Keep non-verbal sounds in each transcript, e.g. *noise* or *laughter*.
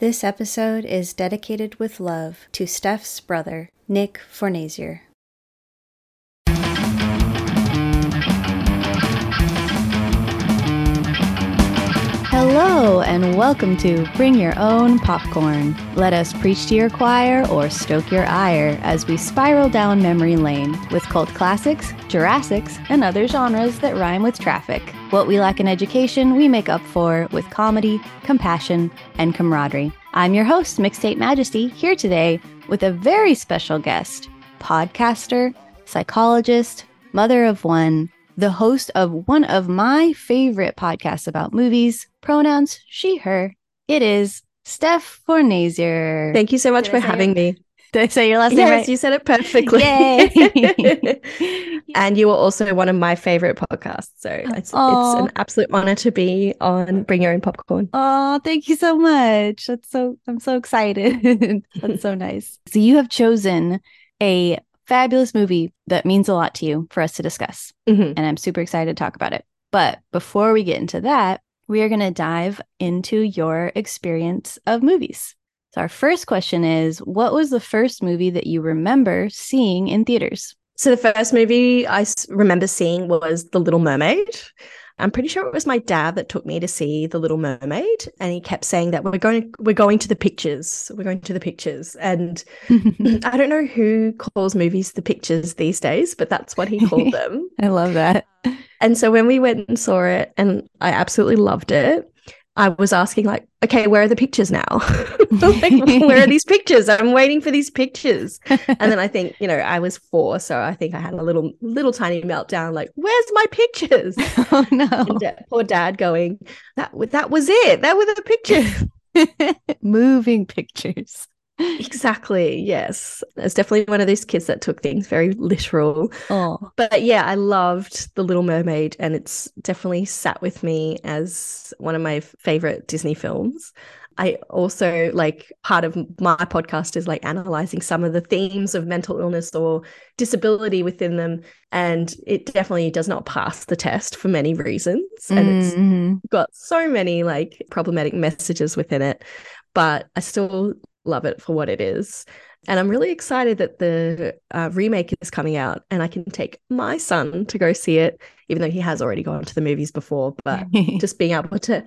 This episode is dedicated with love to Steph's brother, Nick Fornasier. Hello, and welcome to Bring Your Own Popcorn. Let us preach to your choir or stoke your ire as we spiral down memory lane with cult classics, Jurassics, and other genres that rhyme with traffic. What we lack in education, we make up for with comedy, compassion, and camaraderie. I'm your host, Mixtape Majesty, here today with a very special guest, podcaster, psychologist, mother of one, the host of one of my favorite podcasts about movies, pronouns she, her. It is Steph Fornasier. Thank you so much Did for having it- me. Did I say your last name Yes, right? you said it perfectly. Yay. *laughs* and you were also one of my favorite podcasts. So it's, it's an absolute honor to be on Bring Your Own Popcorn. Oh, thank you so much. That's so I'm so excited. *laughs* That's so nice. So you have chosen a fabulous movie that means a lot to you for us to discuss. Mhm. And I'm super excited to talk about it. But before we get into that, we are going to dive into your experience of movies. So our first question is what was the first movie that you remember seeing in theaters? So the first movie I remember seeing was The Little Mermaid. I'm pretty sure it was my dad that took me to see The Little Mermaid, and he kept saying that we're going, we're going to the pictures, we're going to the pictures, and *laughs* I don't know who calls movies the pictures these days, but that's what he called *laughs* them. I love that. And so when we went and saw it, and I absolutely loved it, I was asking like, okay, where are the pictures now? *laughs* like, where are these pictures? I'm waiting for these pictures. And then I think, you know, I was four, so I think I had a little, little tiny meltdown. Like, where's my pictures? *laughs* oh no. And da- poor dad going, that that was it. That were the pictures. *laughs* Moving pictures. Exactly. Yes, it's definitely one of those kids that took things very literal. Oh. But yeah, I loved The Little Mermaid, and it's definitely sat with me as one of my favorite Disney films. I also like part of my podcast is like analyzing some of the themes of mental illness or disability within them. And it definitely does not pass the test for many reasons. And it's Mhm. got so many like problematic messages within it, but I still love it for what it is. And I'm really excited that the uh, remake is coming out and I can take my son to go see it, even though he has already gone to the movies before. But *laughs* just being able to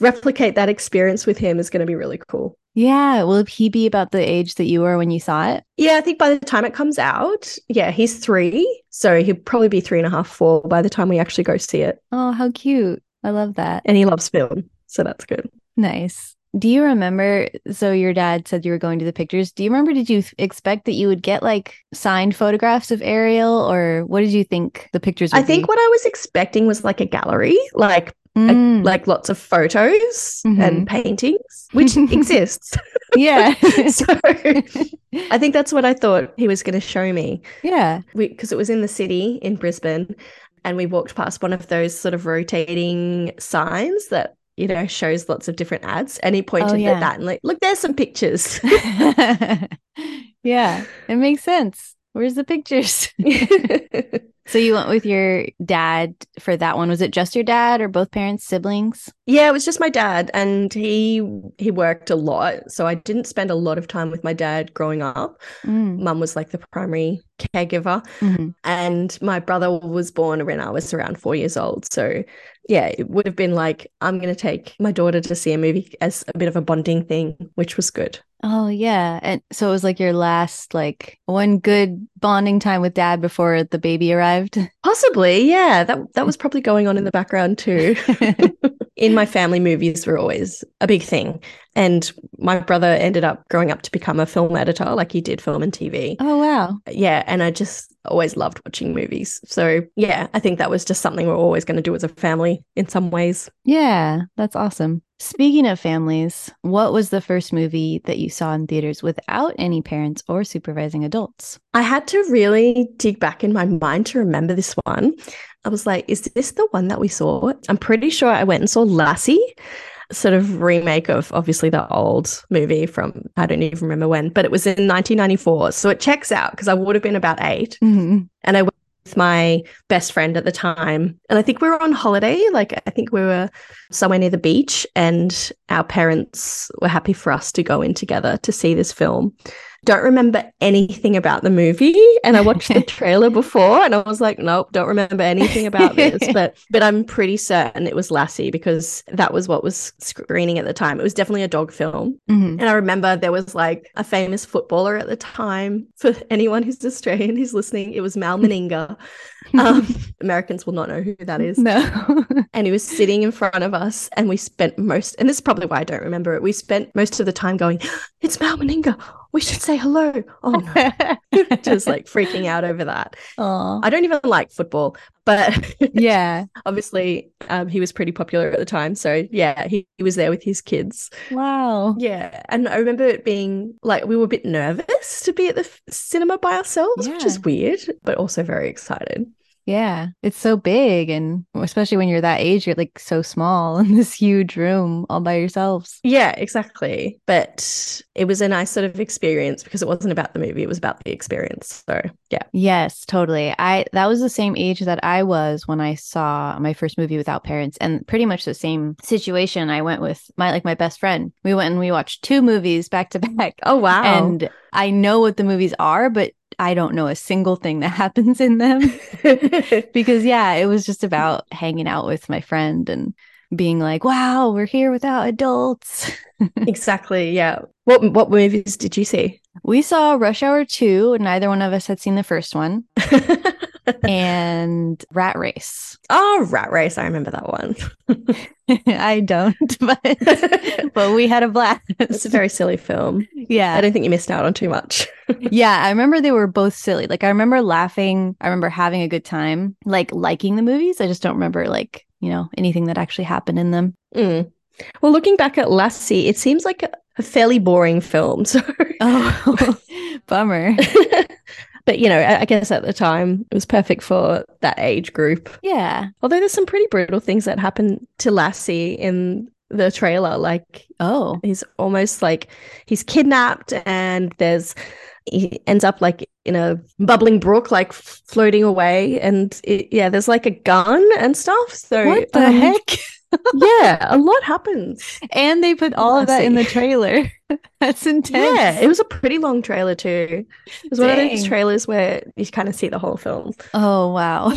replicate that experience with him is going to be really cool. yeah. Will he be about the age that you were when you saw it? Yeah, I think by the time it comes out, yeah, he's three. So he'll probably be three and a half, four by the time we actually go see it. Oh, how cute. I love that. And he loves film. So that's good. Nice. Do you remember? So, your dad said you were going to the pictures. Do you remember? Did you expect that you would get like signed photographs of Ariel, or what did you think the pictures would I think be? what I was expecting was like a gallery, like a- Mm, like lots of photos Mhm. and paintings, which *laughs* exists. yeah. *laughs* so I think that's what I thought he was going to show me. yeah. because it was in the city in Brisbane, and we walked past one of those sort of rotating signs that you know shows lots of different ads, and he pointed Oh, yeah. at that and like, look, there's some pictures. *laughs* yeah. It makes sense. Where's the pictures? *laughs* *laughs* so, you went with your dad for that one. Was it just your dad or both parents, siblings? yeah, it was just my dad, and he he worked a lot, so I didn't spend a lot of time with my dad growing up. Mm, Mum was like the primary caregiver, mhm. and my brother was born when I was around four years old. So, yeah, it would have been like, I'm going to take my daughter to see a movie as a bit of a bonding thing, which was good. Oh yeah. And so it was like your last like one good bonding time with dad before the baby arrived. *laughs* Possibly, yeah. That that was probably going on in the mm. background too. *laughs* *laughs* in my family, movies were always a big thing. And my brother ended up growing up to become a film editor, like he did film and TV. oh wow. Yeah, and I just always loved watching movies. So yeah, I think that was just something we're always going to do as a family in some ways. Yeah, that's awesome. Speaking of families, what was the first movie that you saw in theaters without any parents or supervising adults? I had to really dig back in my mind to remember this one. I was like, is this the one that we saw? I'm pretty sure I went and saw Lassie, sort of remake of obviously the old movie from I don't even remember when, but it was in 1994. So it checks out because I would have been about eight. Mhm. And I went my best friend at the time. And I think we were on holiday. Like, I think we were somewhere near the beach, and our parents were happy for us to go in together to see this film don't remember anything about the movie. And i watched the *laughs* trailer before and i was like nope don't remember anything about this. *laughs* But but i'm pretty certain it was lassie because that was what was screening at the time. It was definitely a dog film. Mhm. and i remember there was like a famous footballer at the time. For anyone who's australian who's listening it was mal meninga. *laughs* Um, americans will not know who that is. No. and he was sitting in front of us and we spent most and this is probably why i don't remember it. We spent most of the time going it's mal meninga we should say hello oh no *laughs* *laughs* just like freaking out over that Aw. i don't even like football but *laughs* yeah. obviously um, he was pretty popular at the time so yeah he, he was there with his kids Wow. yeah and i remember it being like we were a bit nervous to be at the f- cinema by ourselves which is weird but also very excited Yeah. It's so big. And especially when you're that age, you're like so small *laughs* in this huge room all by yourselves. Yeah, exactly. But it was a nice sort of experience because it wasn't about the movie, it was about the experience. So, yeah. Yes, totally. I that was the same age that I was when I saw my first movie without parents and pretty much the same situation. I went with my like my best friend. We went and we watched two movies back to back. Oh, wow. And I know what the movies are, but I don't know a single thing that *laughs* happens in them *laughs* because yeah, it was just about hanging out with my friend and being like, "Wow, we're here without adults." *laughs* exactly. Yeah. What what movies did you see? We saw Rush Hour 2, neither one of us had seen the first one, and Rat Race. oh, Rat Race. I remember that one. *laughs* I don't, *laughs* but *laughs* but we had a blast. It's a very silly film. Yeah. I don't think you missed out on too much. Yeah, I remember they were both silly. Like I remember laughing, I remember having a good time, like liking the movies. I just don't remember like, you know, anything that actually happened in them. Mm. Well, looking back at Lassie, it seems like a, fairly boring film. So, Oh, bummer. But you know, I, I guess at the time it was perfect for that age group. Yeah. Although there's some pretty brutal things that happen to Lassie in the trailer. Like Oh. he's almost like he's kidnapped and there's he ends up like in a bubbling brook, like floating away. And it, yeah, there's like a gun and stuff. So What the um, heck? Yeah, a lot happens. And they put all of that in the trailer. *laughs* That's intense. Yeah, it was a pretty long trailer too. It was one of those trailers where you kind of see the whole film. Oh, wow.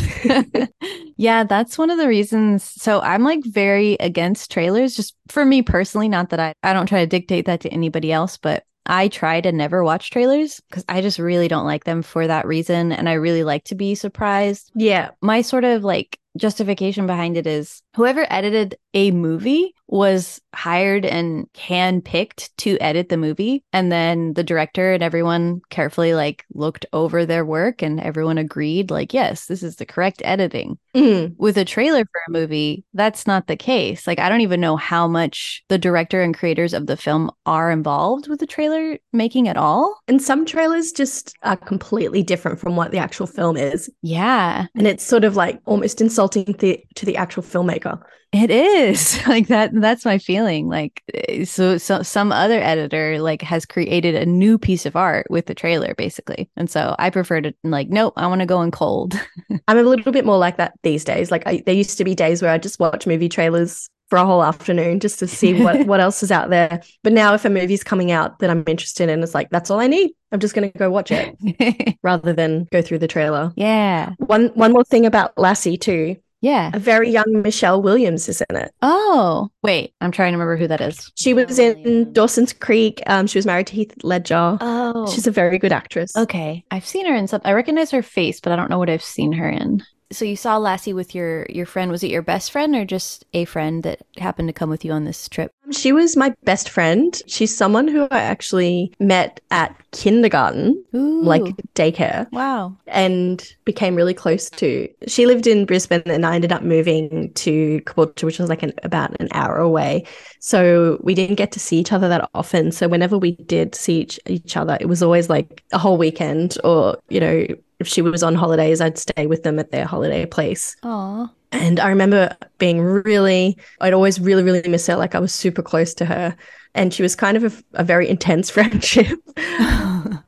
*laughs* yeah, that's one of the reasons. So I'm like very against trailers, just for me personally. Not that I, I don't try to dictate that to anybody else, but I try to never watch trailers because I just really don't like them for that reason. And I really like to be surprised. Yeah, My sort of like justification behind it is whoever edited a movie was hired and handpicked to edit the movie. And then the director and everyone carefully like looked over their work and everyone agreed, like, yes, this is the correct editing. Mm. With a trailer for a movie, that's not the case. Like, I don't even know how much the director and creators of the film are involved with the trailer making at all. and some trailers just are completely different from what the actual film is, Yeah, and it's sort of like almost insulting the, to the actual filmmaker. It is *laughs* like that. That's my feeling. Like, eh, so, so some other editor like has created a new piece of art with the trailer, basically. And so I prefer to like, nope, I want to go in cold. *laughs* I'm a little bit more like that these days. Like I, there used to be days where I just watch movie trailers for a whole afternoon just to see what *laughs* what else is out there. But now if a movie's coming out that I'm interested in, it's like that's all I need. I'm just going to go watch it *laughs* rather than go through the trailer. yeah, One one more thing about Lassie too. yeah. A very young Michelle Williams is in it. Oh, wait, I'm trying to remember who that is. She was in Dawson's Creek. Um, she was married to Heath Ledger. Oh, She's a very good actress. okay. I've seen her in some. I recognize her face, but I don't know what I've seen her in. So you saw Lassie with your your friend. Was it your best friend or just a friend that happened to come with you on this trip? Um, she was my best friend. She's someone who I actually met at kindergarten, Ooh, like daycare. wow. and became really close to. She lived in Brisbane and I ended up moving to Caboolture, which was like an, about an hour away. So we didn't get to see each other that often. So whenever we did see each, each other, it was always like a whole weekend or, you know, if she was on holidays, I'd stay with them at their holiday place. Aw. And I remember being really, I'd always really, really miss her. Like I was super close to her. And she was kind of a, a very intense *laughs* friendship. *laughs*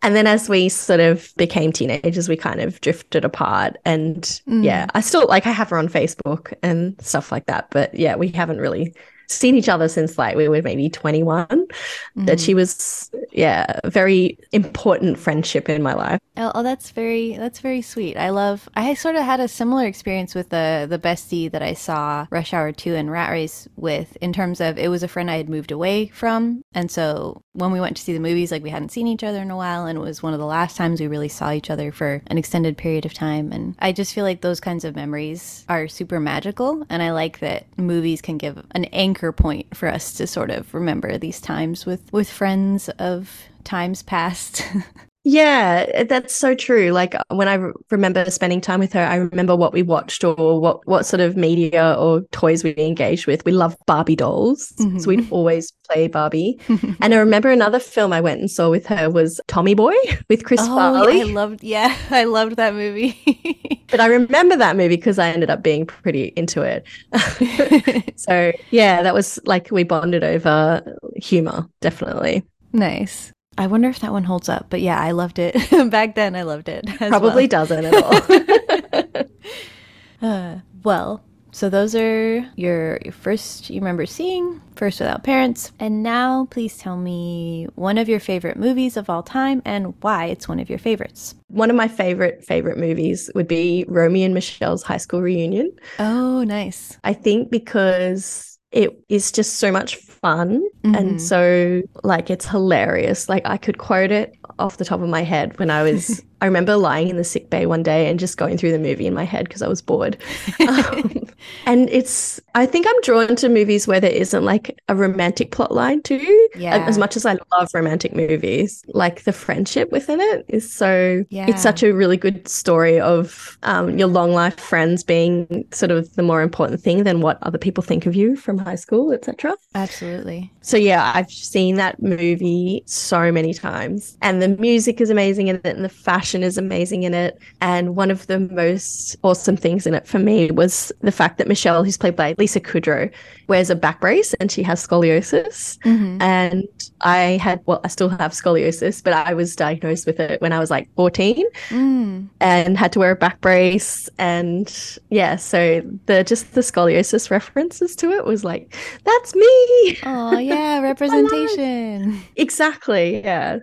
And then as we sort of became teenagers, we kind of drifted apart. And Mm. yeah, I still like I have her on Facebook and stuff like that. But yeah, we haven't really seen each other since like we were maybe 21. Mm-hmm. That she was, yeah, a very important friendship in my life. Oh, oh, that's very that's very sweet. I love. I sort of had a similar experience with the the bestie that I saw Rush Hour Two and Rat Race with, in terms of it was a friend I had moved away from, and so when we went to see the movies, like we hadn't seen each other in a while, and it was one of the last times we really saw each other for an extended period of time. And I just feel like those kinds of memories are super magical, and I like that movies can give an anchor point for us to sort of remember these times with with friends of times past. *laughs* Yeah, that's so true. Like when I re- remember spending time with her, I remember what we watched or what what sort of media or toys we engaged with. We loved Barbie dolls, mm-hmm. so we'd always play Barbie. *laughs* and I remember another film I went and saw with her was Tommy Boy *laughs* with Chris oh, Farley. I loved, yeah, *laughs* I loved that movie. but I remember that movie because I ended up being pretty into it. so yeah, that was like we bonded over humor, definitely. Nice. I wonder if that one holds up. But yeah, I loved it. *laughs* Back then, I loved it. Probably well. doesn't at all. *laughs* uh, well, so those are your, your first you remember seeing, First Without Parents. And now please tell me one of your favorite movies of all time and why it's one of your favorites. One of my favorite favorite movies would be Romy and Michele's high school reunion. Oh, nice. I think because it is just so much fun mm-hmm. and so like it's hilarious like i could quote it off the top of my head when i was I remember lying in the sick bay one day and just going through the movie in my head because I was bored. *laughs* Um, and it's, I think I'm drawn to movies where there isn't like a romantic plot line too. Yeah. As much as I love romantic movies, like the friendship within it is so, yeah. it's such a really good story of um, your long life friends being sort of the more important thing than what other people think of you from high school, etc. Absolutely. So yeah, I've seen that movie so many times and the music is amazing and the fashion is amazing in it. And one of the most awesome things in it for me was the fact that Michele, who's played by Lisa Kudrow, wears a back brace and she has scoliosis. Mm-hmm. And I had, well, I still have scoliosis, but I was diagnosed with it when I was like 14 mm. and had to wear a back brace. And yeah, so the just the scoliosis references to it was like, that's me. Oh, yeah, *laughs* representation. exactly. Yeah.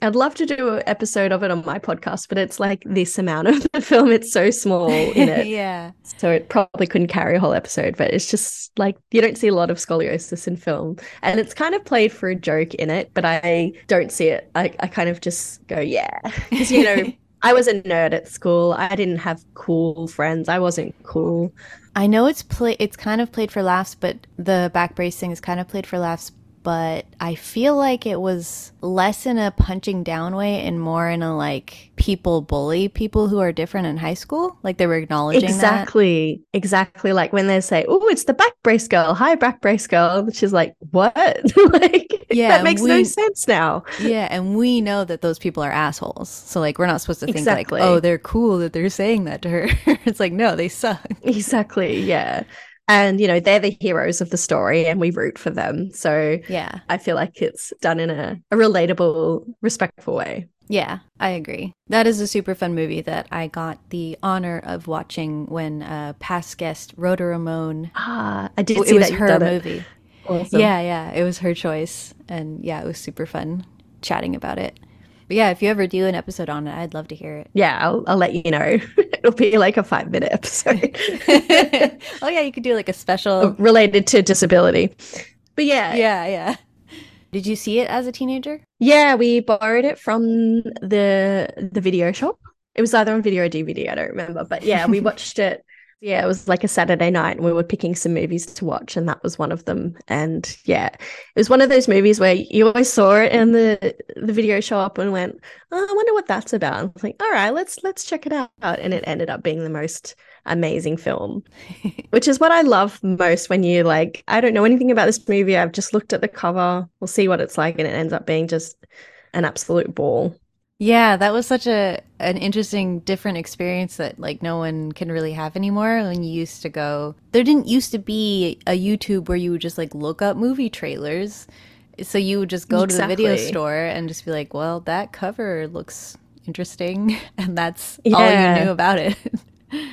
I'd love to do an episode of it on my podcast, but it's like this amount of the film. It's so small in it. *laughs* yeah. So it probably couldn't carry a whole episode, but it's just like you don't see a lot of scoliosis in film. And it's kind of played for a joke in it, but I don't see it. I, I kind of just go, yeah. *laughs* Because, you know, I was a nerd at school. I didn't have cool friends. I wasn't cool. I know it's play it's kind of played for laughs, but the back bracing is kind of played for laughs but I feel like it was less in a punching down way and more in a like people bully people who are different in high school. Like they were acknowledging exactly, that. exactly. Like when they say, "Oh, it's the back brace girl." Hi, back brace girl. Which is like, what? *laughs* like, yeah, that makes we, no sense now. Yeah, and we know that those people are assholes. So like, we're not supposed to think exactly. like, "Oh, they're cool that they're saying that to her." *laughs* it's like, no, they suck. Exactly. Yeah and you know they're the heroes of the story and we root for them. So yeah. I feel like it's done in a, a relatable respectful way. Yeah i agree. That is a super fun movie that i got the honor of watching when uh past guest rhoda ramone ah i did it was her movie. Awesome. yeah yeah it was her choice. And yeah it was super fun chatting about it but yeah, if you ever do an episode on it, I'd love to hear it. Yeah, I'll, I'll let you know. *laughs* It'll be like a five minute episode. *laughs* oh, yeah, you could do like a special *laughs* related to disability. But yeah. Yeah, yeah. Did you see it as a teenager? Yeah, we borrowed it from the the video shop. It was either on video or DVD, I don't remember. But yeah, we watched it yeah, it was like a Saturday night and we were picking some movies to watch and that was one of them. And yeah, it was one of those movies where you always saw it in the the video show up and went, oh, I wonder what that's about. I was like, all right, let's let's check it out. And it ended up being the most amazing film. *laughs* which is what I love most when you like, I don't know anything about this movie. I've just looked at the cover, we'll see what it's like, and it ends up being just an absolute ball. Yeah, that was such a an interesting different experience that like no one can really have anymore when you used to go. There didn't used to be a YouTube where you would just like look up movie trailers. So you would just go exactly. to the video store and just be like, "Well, that cover looks interesting." *laughs* And that's yeah. all you knew about it.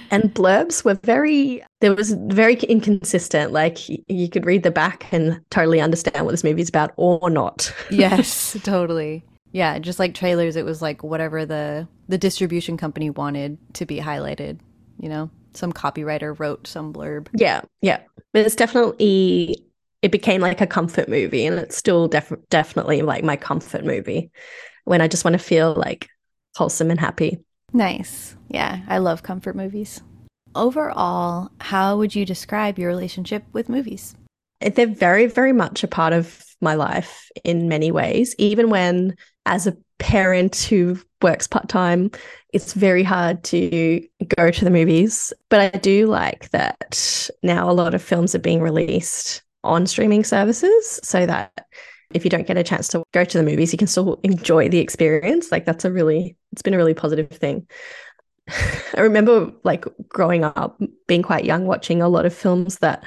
and blurbs were very there was very inconsistent. Like you could read the back and totally understand what this movie is about or not. yes, *laughs* totally. Yeah, just like trailers, it was like whatever the the distribution company wanted to be highlighted. You know, some copywriter wrote some blurb. Yeah, yeah, but it's definitely it became like a comfort movie, and it's still def- definitely like my comfort movie when I just want to feel like wholesome and happy. Nice. Yeah, I love comfort movies. Overall, how would you describe your relationship with movies? They're very, very much a part of my life in many ways. Even when, as a parent who works part time, it's very hard to go to the movies. But I do like that now a lot of films are being released on streaming services so that if you don't get a chance to go to the movies, you can still enjoy the experience. Like that's a really, it's been a really positive thing. *laughs* I remember like growing up, being quite young, watching a lot of films that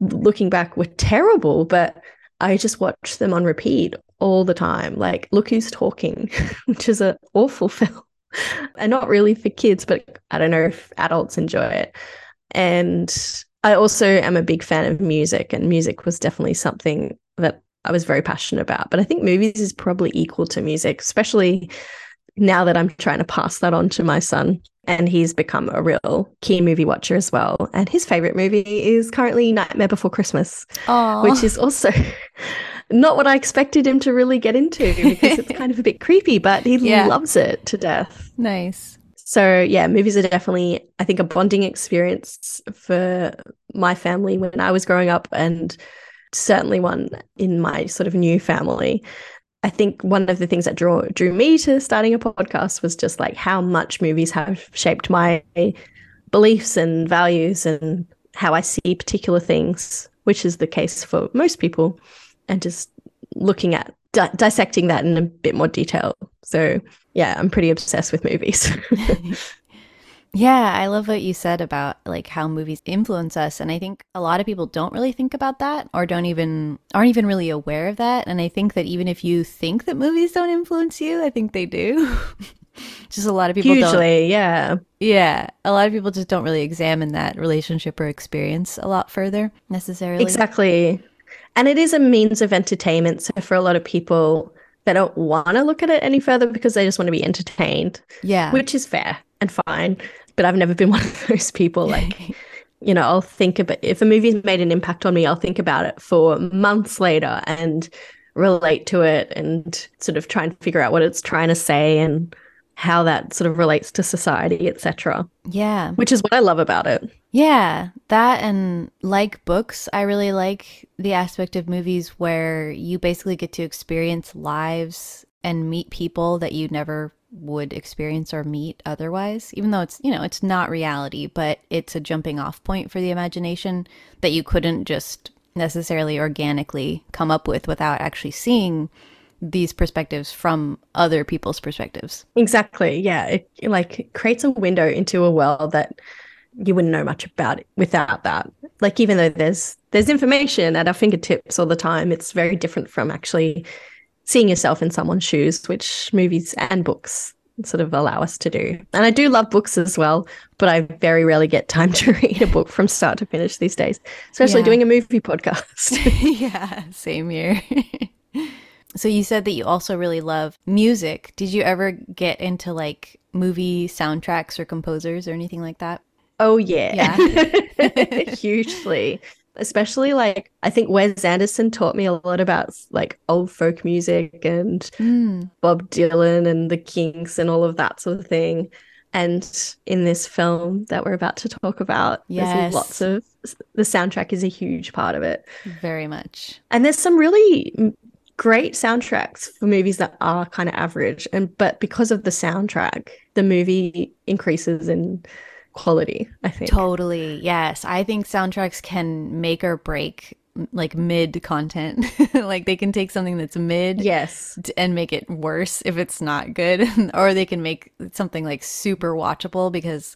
looking back were terrible, but I just watched them on repeat all the time. Like Look Who's Talking, *laughs* which is an awful *laughs* film and not really for kids, but I don't know if adults enjoy it. And I also am a big fan of music, and music was definitely something that I was very passionate about. But I think movies is probably equal to music, especially now that I'm trying to pass that on to my son. And he's become a real key movie watcher as well. And his favorite movie is currently Nightmare Before Christmas, Aww. which is also *laughs* not what I expected him to really get into *laughs* because it's kind of a bit creepy, but he yeah. loves it to death. Nice. So, yeah, movies are definitely, I think, a bonding experience for my family when I was growing up, and certainly one in my sort of new family. I think one of the things that drew drew me to starting a podcast was just like how much movies have shaped my beliefs and values and how I see particular things, which is the case for most people, and just looking at di- dissecting that in a bit more detail. So yeah, I'm pretty obsessed with movies. *laughs* Yeah, I love what you said about like how movies influence us and I think a lot of people don't really think about that or don't even aren't even really aware of that and I think that even if you think that movies don't influence you, I think they do. *laughs* just a lot of people Usually, yeah. Yeah, a lot of people just don't really examine that relationship or experience a lot further necessarily. Exactly. And it is a means of entertainment so for a lot of people they don't want to look at it any further because they just want to be entertained. Yeah. Which is fair and fine but I've never been *laughs* one of those people. Like, *laughs* you know, I'll think about if a movie's made an impact on me, I'll think about it for months later and relate to it and sort of try and figure out what it's trying to say and how that sort of relates to society, etc. Yeah. Which is what I love about it. Yeah, that and like books, I really like the aspect of movies where you basically get to experience lives and meet people that you never would experience or meet otherwise even though it's you know it's not reality but it's a jumping off point for the imagination that you couldn't just necessarily organically come up with without actually seeing these perspectives from other people's perspectives exactly yeah it like creates a window into a world that you wouldn't know much about it without that like even though there's there's information at our fingertips all the time it's very different from actually seeing yourself in someone's shoes, which movies and books sort of allow us to do. And I do love books as well, but I very rarely get time *laughs* to read a book from start to finish these days, especially yeah. doing a movie *laughs* podcast. *laughs* yeah, same here. So you said that you also really love music. Did you ever get into like movie soundtracks or composers or anything like that? Oh yeah. Yeah. *laughs* *laughs* Hugely especially like I think Wes Anderson taught me a lot about like old folk music and mm. Bob Dylan and the Kinks and all of that sort of thing. And in this film that we're about to talk about, yes. there's lots of the soundtrack is a huge part of it. Very much. And there's some really great soundtracks for movies that are kind of average and but because of the soundtrack, the movie increases in quality, I think. Totally. Yes. I think soundtracks can make or break like mid content. *laughs* like they can take something that's mid yes and make it worse if it's not good *laughs* or they can make something like super watchable because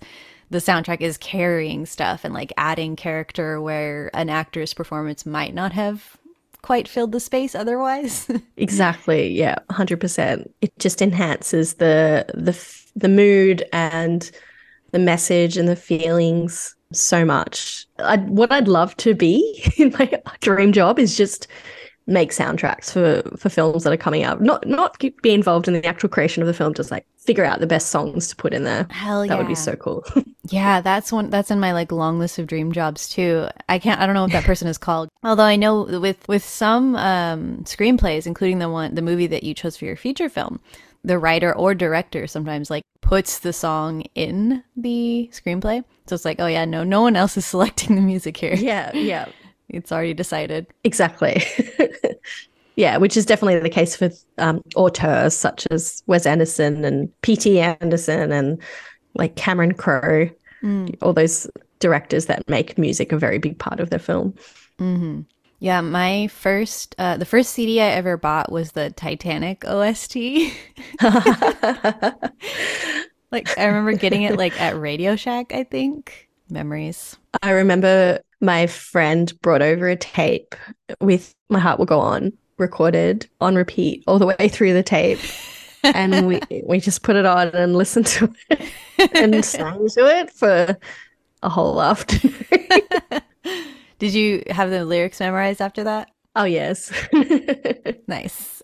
the soundtrack is carrying stuff and like adding character where an actor's performance might not have quite filled the space otherwise. *laughs* exactly. Yeah, 100%. It just enhances the the the mood and the message and the feelings so much. I, what I'd love to be *laughs* in my dream job is just make soundtracks for for films that are coming out. Not not be involved in the actual creation of the film, just like figure out the best songs to put in there. Hell yeah. That would be so cool. *laughs* yeah, that's one that's in my like long list of dream jobs too. I can't I don't know what that person is called. Although I know with with some um screenplays, including the one the movie that you chose for your feature film, the writer or director sometimes like puts the song in the screenplay. So it's like, oh yeah, no, no one else is *laughs* selecting the music here. Yeah, yeah. It's already decided. Exactly. *laughs* yeah, which is definitely the case with um, auteurs such as Wes Anderson and P.T. Anderson and like Cameron Crowe, mm. all those directors that make music a very big part of their film. Mm-hmm. Yeah, my first, uh, the first CD I ever bought was the Titanic OST. *laughs* *laughs* like I remember getting it like at Radio Shack, I think. Memories. I remember my friend brought over a tape with My Heart Will Go On recorded on repeat all the way through the tape. and we *laughs* we just put it on and listened to it and sang to it for a whole afternoon. *laughs* Did you have the lyrics memorized after that? Oh yes. *laughs* nice.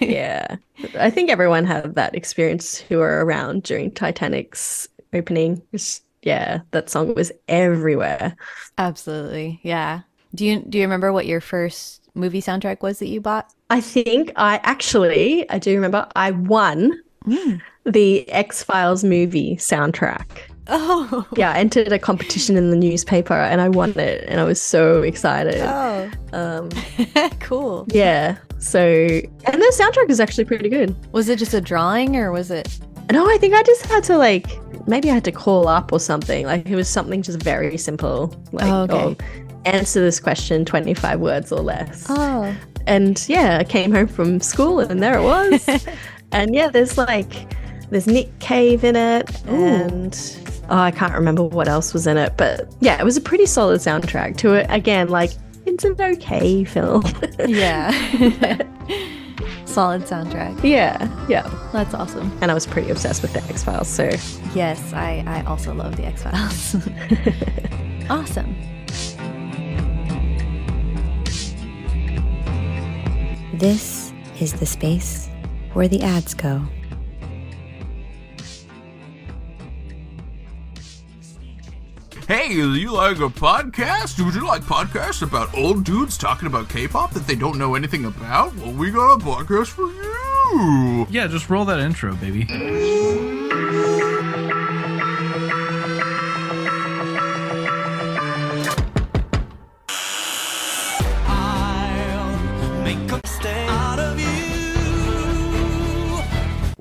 yeah. I think everyone had that experience who were around during Titanic's opening. Just yeah, that song was everywhere. Absolutely. Yeah. Do you do you remember what your first movie soundtrack was that you bought? I think I actually I do remember I won mm. the X Files movie soundtrack. Oh. Yeah, I entered a competition in the newspaper and I won it and I was so excited. Oh. Um *laughs* cool. Yeah. So and the soundtrack is actually pretty good. Was it just a drawing or was it No, I think I just had to like maybe I had to call up or something. Like it was something just very simple. Like oh, okay. answer this question 25 words or less. Oh. And yeah, I came home from school and there it was. *laughs* and yeah, there's like there's Nick Cave in it Ooh. and oh, I can't remember what else was in it, but yeah, it was a pretty solid soundtrack to it. Again, like it's an okay film. yeah. *laughs* *laughs* solid soundtrack. Yeah, yeah. That's awesome. And I was pretty obsessed with the X Files, so. Yes, I, I also love the X Files. *laughs* awesome. This is the space where the ads go. Hey, you like a podcast? Would you like podcasts about old dudes talking about K-pop that they don't know anything about? Well, we got a podcast for you. Yeah, just roll that intro, baby.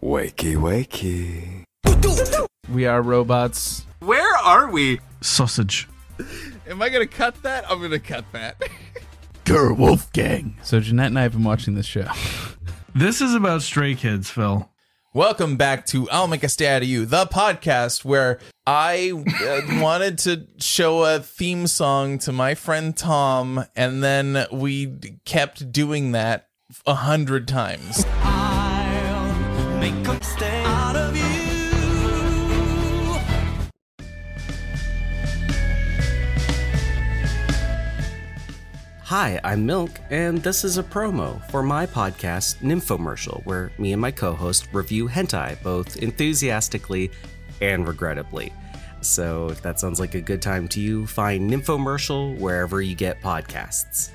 Wakey, wakey. We are robots. Where are we? Sausage. Am I gonna cut that? I'm gonna cut that. *laughs* Grr Wolfgang. So Jeanette and I have been watching this show. *laughs* this is about stray kids, Phil. Welcome back to I'll Make a Stay Out of You, the podcast where I uh, *laughs* wanted to show a theme song to my friend Tom, and then we kept doing that a hundred times. I'll make a stay Hi, I'm Milk, and this is a promo for my podcast, Nymphomercial, where me and my co host review hentai both enthusiastically and regrettably. So, if that sounds like a good time to you, find Nymphomercial wherever you get podcasts.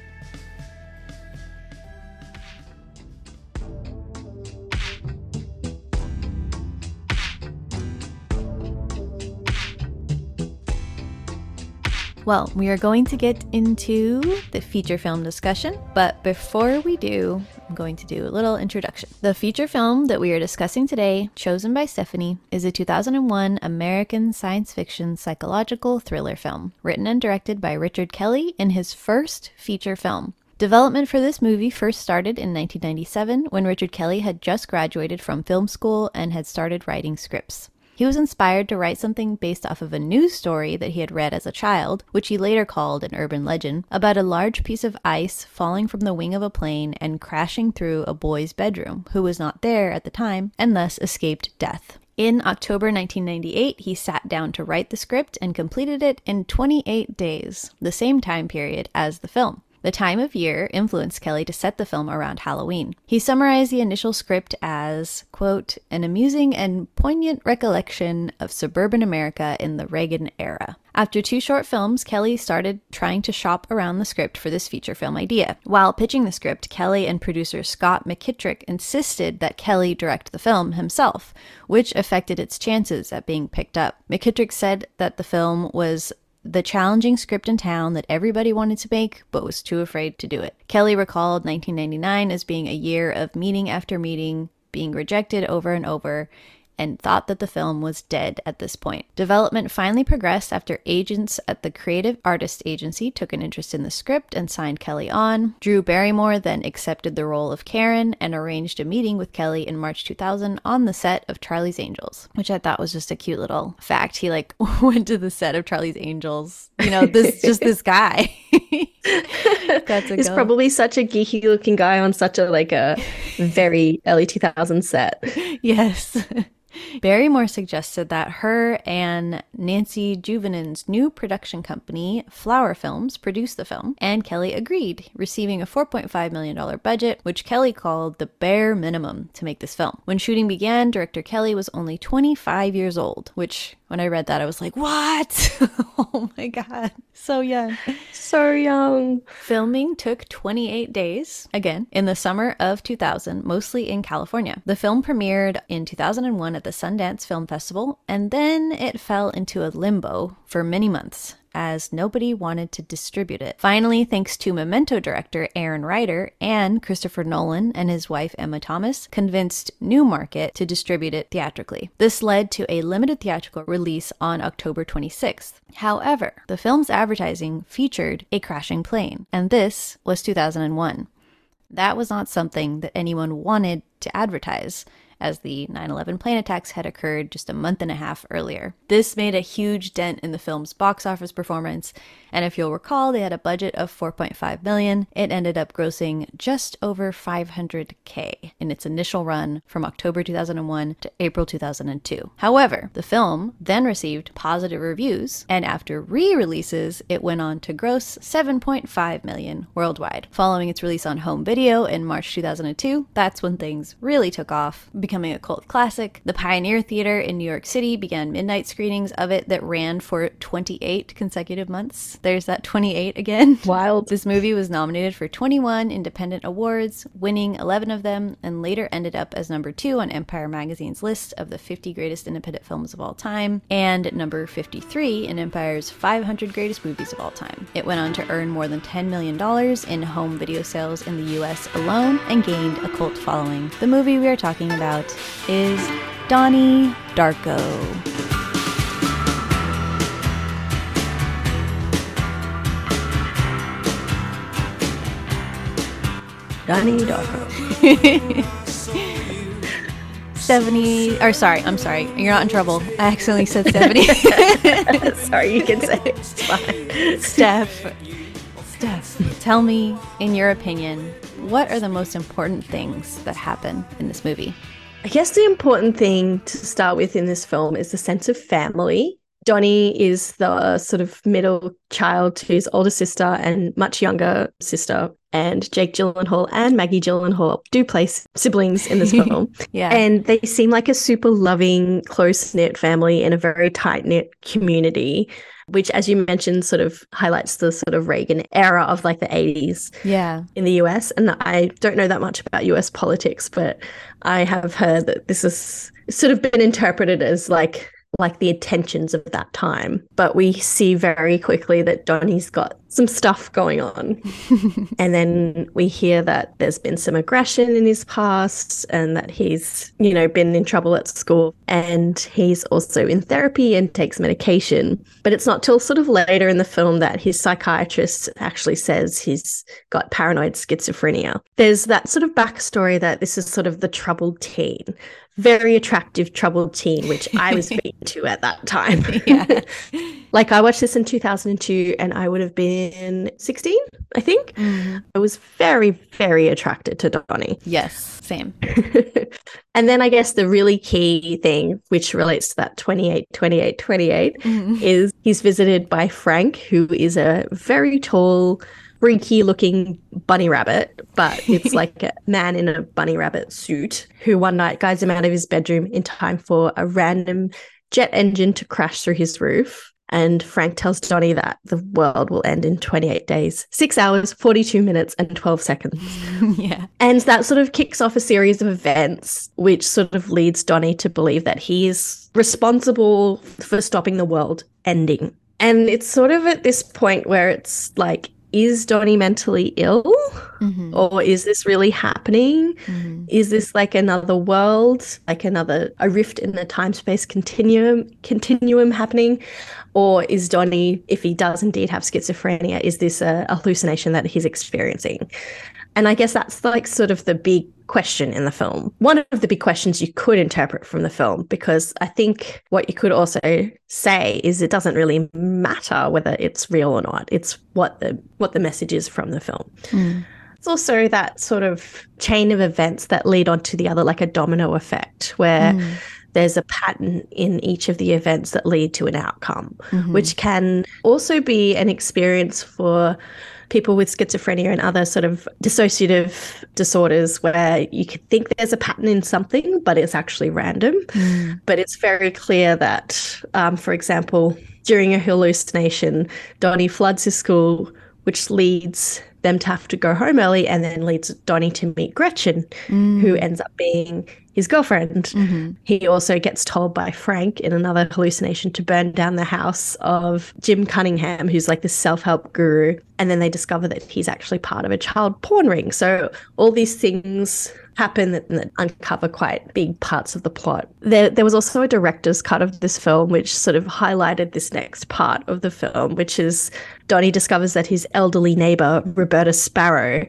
Well, we are going to get into the feature film discussion, but before we do, I'm going to do a little introduction. The feature film that we are discussing today, chosen by Stephanie, is a 2001 American science fiction psychological thriller film, written and directed by Richard Kelly in his first feature film. Development for this movie first started in 1997 when Richard Kelly had just graduated from film school and had started writing scripts. He was inspired to write something based off of a news story that he had read as a child, which he later called an urban legend, about a large piece of ice falling from the wing of a plane and crashing through a boy's bedroom, who was not there at the time and thus escaped death. In October 1998, he sat down to write the script and completed it in 28 days, the same time period as the film. The time of year influenced Kelly to set the film around Halloween. He summarized the initial script as, quote, an amusing and poignant recollection of suburban America in the Reagan era. After two short films, Kelly started trying to shop around the script for this feature film idea. While pitching the script, Kelly and producer Scott McKittrick insisted that Kelly direct the film himself, which affected its chances at being picked up. McKittrick said that the film was the challenging script in town that everybody wanted to make but was too afraid to do it. Kelly recalled 1999 as being a year of meeting after meeting, being rejected over and over, and thought that the film was dead at this point. Development finally progressed after agents at the Creative Artist Agency took an interest in the script and signed Kelly on. Drew Barrymore then accepted the role of Karen and arranged a meeting with Kelly in March 2000 on the set of Charlie's Angels, which I thought was just a cute little fact. He like *laughs* went to the set of Charlie's Angels. You know, this just this guy. *laughs* That's He's go. probably such a geeky looking guy on such a like a very *laughs* early 2000 set. Yes. Barrymore suggested that her and Nancy Juvonen's new production company, Flower Films, produce the film, and Kelly agreed, receiving a $4.5 million budget, which Kelly called the bare minimum to make this film. When shooting began, director Kelly was only 25 years old, which when I read that, I was like, what? *laughs* oh my God. So young. So young. Filming took 28 days, again, in the summer of 2000, mostly in California. The film premiered in 2001 at the Sundance Film Festival, and then it fell into a limbo for many months as nobody wanted to distribute it. Finally, thanks to Memento director Aaron Ryder and Christopher Nolan and his wife Emma Thomas, convinced Newmarket to distribute it theatrically. This led to a limited theatrical release on October 26th. However, the film's advertising featured a crashing plane, and this was 2001. That was not something that anyone wanted to advertise as the 9 11 plane attacks had occurred just a month and a half earlier. This made a huge dent in the film's box office performance, and if you'll recall, they had a budget of 4.5 million. It ended up grossing just over 500k in its initial run from October 2001 to April 2002. However, the film then received positive reviews, and after re-releases, it went on to gross 7.5 million worldwide. Following its release on home video in March 2002, that's when things really took off becoming a cult classic. The Pioneer Theater in New York City began midnight screenings of it that ran for 28 consecutive months. There's that 28 again. *laughs* Wild. This movie was nominated for 21 independent awards, winning 11 of them, and later ended up as number two on Empire Magazine's list of the 50 greatest independent films of all time, and number 53 in Empire's 500 greatest movies of all time. It went on to earn more than $10 million in home video sales in the US alone and gained a cult following. The movie we are talking about about is Donnie Darko. Donnie Darko. *laughs* 70 or sorry i'm sorry you're not in trouble i accidentally said 70 *laughs* sorry you can say it. it's fine steph steph tell me in your opinion what are the most important things that happen in this movie I guess the important thing to start with in this film is the sense of family. Donnie is the sort of middle child to his older sister and much younger sister. And Jake Gyllenhaal and Maggie Gyllenhaal do play siblings in this *laughs* film. yeah. And they seem like a super loving, close knit family in a very tight knit community which, as you mentioned, sort of highlights the sort of Reagan era of like the 80s yeah. in the US. And I don't know that much about US politics, but I have heard that this has sort of been interpreted as like like the attentions of that time. But we see very quickly that Donnie's got some stuff going on. *laughs* and then we hear that there's been some aggression in his past and that he's, you know, been in trouble at school and he's also in therapy and takes medication. But it's not till sort of later in the film that his psychiatrist actually says he's got paranoid schizophrenia. There's that sort of backstory that this is sort of the troubled teen very attractive troubled teen, which I was *laughs* to at that time. Yeah. *laughs* like I watched this in 2002 and I would have been in 16, I think. Mhm. I was very, very attracted to Donnie. Yes, same. *laughs* and then I guess the really key thing, which relates to that 28, 28, 28, Mhm. is he's visited by Frank, who is a very tall, freaky looking bunny rabbit, but it's *laughs* like a man in a bunny rabbit suit who one night guides him out of his bedroom in time for a random jet engine to crash through his roof. And Frank tells Donnie that the world will end in 28 days, six hours, 42 minutes, and 12 seconds. *laughs* yeah. And that sort of kicks off a series of events, which sort of leads Donnie to believe that he is responsible for stopping the world ending. And it's sort of at this point where it's like, is Donnie mentally ill? Mhm. Or is this really happening? Mhm. Is this like another world, like another a rift in the time space continuum continuum happening? Or is Donnie, if he does indeed have schizophrenia, is this a, a hallucination that he's experiencing? And I guess that's like sort of the big question in the film. One of the big questions you could interpret from the film, because I think what you could also say is it doesn't really matter whether it's real or not. It's what the what the message is from the film. Mm. It's also that sort of chain of events that lead on to the other, like a domino effect, where Mm. there's a pattern in each of the events that lead to an outcome, Mhm. which can also be an experience for people with schizophrenia and other sort of dissociative disorders where you could think there's a pattern in something, but it's actually random. Mm. But it's very clear that, um, for example, during a hallucination, Donnie floods his school, which leads them to have to go home early and then leads Donnie to meet Gretchen, Mm. who ends up being his girlfriend. Mhm. He also gets told by Frank in another hallucination to burn down the house of Jim Cunningham, who's like the self help guru. And then they discover that he's actually part of a child porn ring. So all these things happen that, that uncover quite big parts of the plot. There, there was also a director's cut of this film, which sort of highlighted this next part of the film, which is Donnie discovers that his elderly neighbor, Roberta Sparrow,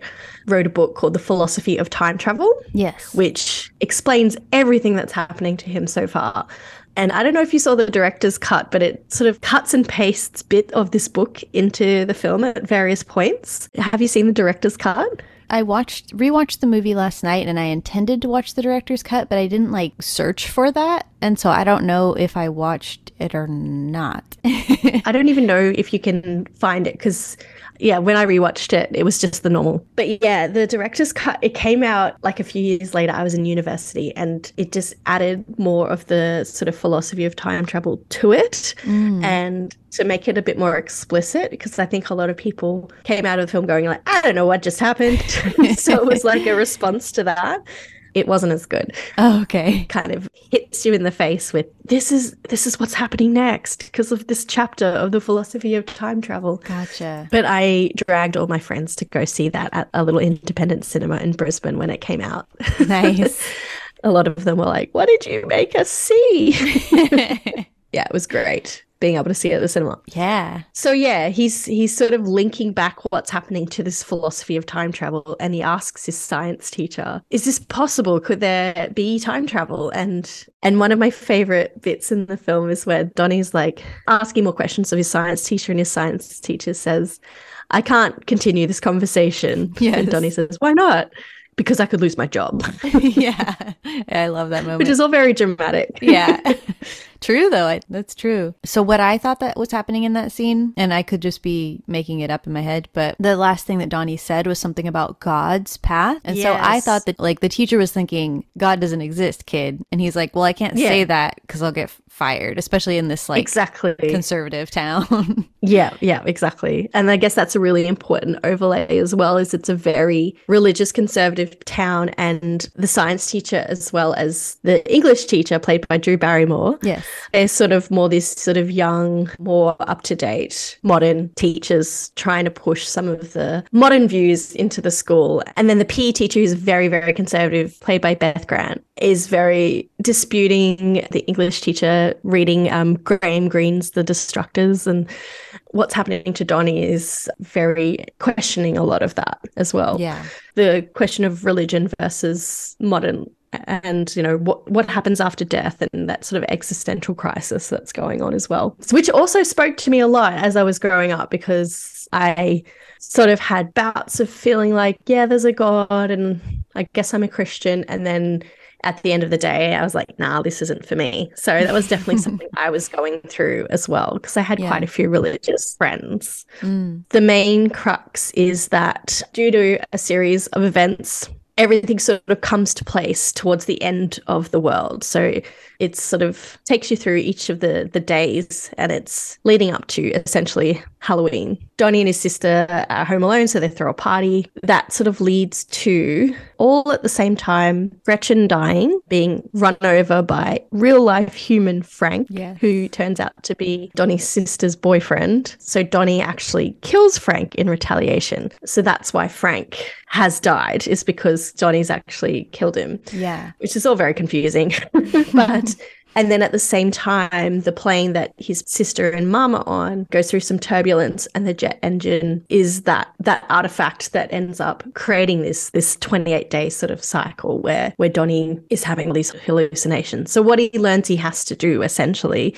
wrote a book called The Philosophy of Time Travel Yes. which explains everything that's happening to him so far. And I don't know if you saw the director's cut, but it sort of cuts and pastes bit of this book into the film at various points. Have you seen the director's cut? I watched rewatched the movie last night and I intended to watch the director's cut, but I didn't like search for that. And so I don't know if I watched it or not. *laughs* I don't even know if you can find it because, yeah, when I rewatched it, it was just the normal. But yeah, the director's cut, it came out like a few years later. I was in university and it just added more of the sort of philosophy of time travel to it. Mm. and to make it a bit more explicit because I think a lot of people came out of the film going like, I don't know what just happened. *laughs* so it was like a response to that. It wasn't as good. Oh, okay. Kind of hits you in the face with this is this is what's happening next because of this chapter of the philosophy of time travel. Gotcha. But I dragged all my friends to go see that at a little independent cinema in Brisbane when it came out. Nice. *laughs* a lot of them were like, What did you make us see? *laughs* *laughs* yeah, it was great being able to see it at the cinema. yeah. So yeah, he's he's sort of linking back what's happening to this philosophy of time travel and he asks his science teacher, is this possible? Could there be time travel? And and one of my favorite bits in the film is where Donnie's like asking more questions of his science teacher and his science teacher says, I can't continue this conversation. *laughs* Yes. And Donnie says, Why not? Because I could lose my job. *laughs* yeah. I love that *laughs* moment. Which is all very dramatic. yeah. True though. I, that's true. So what I thought that was happening in that scene, and I could just be making it up in my head, but the last thing that Donnie said was something about God's path. And so I thought that like the teacher was thinking God doesn't exist, kid. And he's like, "Well, I can't Yeah. say that cuz I'll get fired, especially in this like exactly. conservative town." *laughs* Yeah, yeah, exactly. And I guess that's a really important overlay as well is it's a very religious conservative town and the science teacher as well as the English teacher played by Drew Barrymore. yes. They're sort of more this sort of young, more up to date, modern teachers trying to push some of the modern views into the school. And then the PE teacher, who's very, very conservative, played by Beth Grant, is very disputing the English teacher reading um, Graham Greene's The Destructors. And what's happening to Donnie is very questioning a lot of that as well Yeah. the question of religion versus modern and you know what what happens after death and that sort of existential crisis that's going on as well which also spoke to me a lot as i was growing up because i sort of had bouts of feeling like yeah there's a god and i guess i'm a christian and then at the end of the day i was like nah this isn't for me so that was definitely *laughs* something i was going through as well because i had Yeah. quite a few religious friends Mm. the main crux is that due to a series of events, everything sort of comes to place towards the end of the world. So it sort of takes you through each of the the days and it's leading up to essentially Halloween. Donnie and his sister are home alone, so they throw a party. That sort of leads to all at the same time Gretchen dying, being run over by real life human Frank, Yes. who turns out to be Donnie's sister's boyfriend. So Donnie actually kills Frank in retaliation. So that's why Frank has died, is because Donnie's actually killed him Yeah. which is all very confusing. *laughs* but and then at the same time, the plane that his sister and mom are on goes through some turbulence, and the jet engine is that that artifact that ends up creating this this 28 day sort of cycle where where Donnie is having all these hallucinations. So what he learns he has to do essentially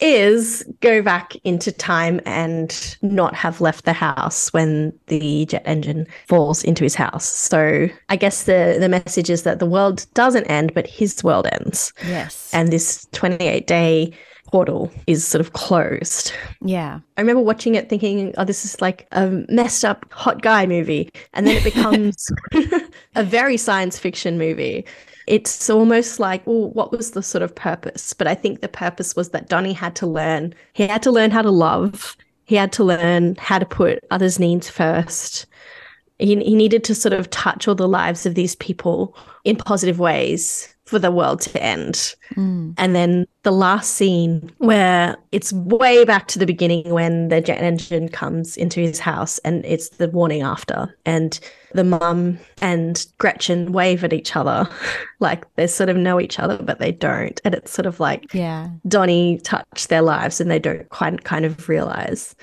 is go back into time and not have left the house when the jet engine falls into his house. So I guess the the message is that the world doesn't end, but his world ends, Yes. and this 28 day portal is sort of closed. yeah. I remember watching it thinking, oh, this is like a messed up hot guy movie. And then it becomes *laughs* *laughs* a very science fiction movie. It's almost like, well, what was the sort of purpose? But I think the purpose was that Donnie had to learn, he had to learn how to love, he had to learn how to put others' needs first. He, he needed to sort of touch all the lives of these people in positive ways for the world to end. Mm. And then the last scene where it's way back to the beginning when the jet engine comes into his house and it's the warning after. And the mum and Gretchen wave at each other *laughs* like they sort of know each other, but they don't. And it's sort of like Yeah. Donnie touched their lives and they don't quite kind of realize.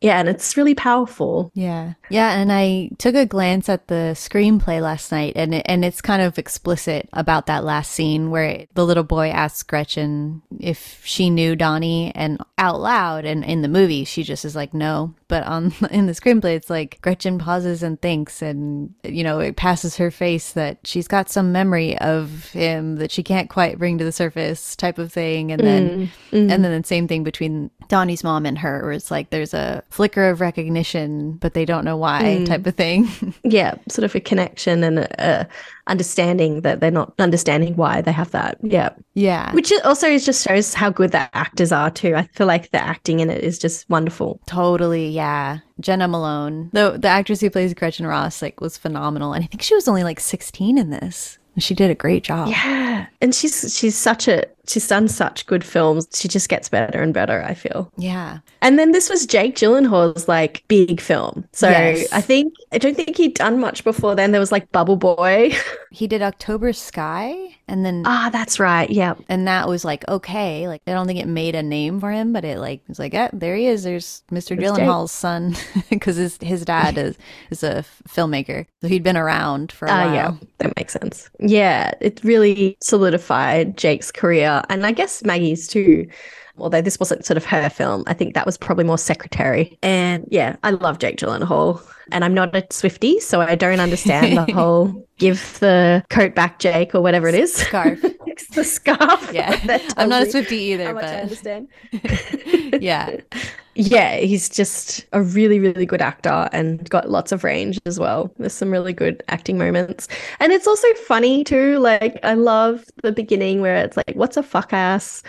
Yeah, and it's really powerful. Yeah. Yeah, and I took a glance at the screenplay last night and it, and it's kind of explicit about that last scene where the little boy asks Gretchen if she knew Donnie and out loud and in the movie she just is like no, but on *laughs* in the screenplay it's like Gretchen pauses and thinks and you know it passes her face that she's got some memory of him that she can't quite bring to the surface type of thing. And then mm, mm. and then the same thing between Donnie's mom and her where it's like there's a flicker of recognition but they don't know why mm. type of thing. *laughs* Yeah, sort of a connection and a, a understanding that they're not understanding why they have that. Yeah. yeah Which also is just shows how good the actors are too. I feel like the acting in it is just wonderful. totally yeah Jena Malone the the actress who plays Gretchen Ross like was phenomenal and I think she was only like 16 in this she did a great job Yeah. And she's she's such a she's done such good films. She just gets better and better, I feel. yeah And then this was Jake Gyllenhaal's like big film. So Yes. I think I don't think he'd done much before then. There was like Bubble Boy. *laughs* he did October Sky and then ah, that's right. Yeah. and that was like okay like i don't think it made a name for him but it like was like yeah there he is there's mr There's gyllenhaal's son *laughs* because his, his dad is is a f- filmmaker so he'd been around for a Ah, while yeah, that makes sense. Yeah, it really solidified Jake's career, and I guess Maggie's too. Although this wasn't sort of her film, I think that was probably more secretary. And yeah, I love Jake Gyllenhaal, and I'm not a Swifty, so I don't understand the *laughs* whole give the coat back, Jake, or whatever it is. Scarf. *laughs* it's the scarf. yeah *laughs* i'm not a swifty how either much I understand. yeah yeah, he's just a really, really good actor and got lots of range as well. There's some really good acting moments. And it's also funny too. Like, I love the beginning where it's like, what's a fuck ass?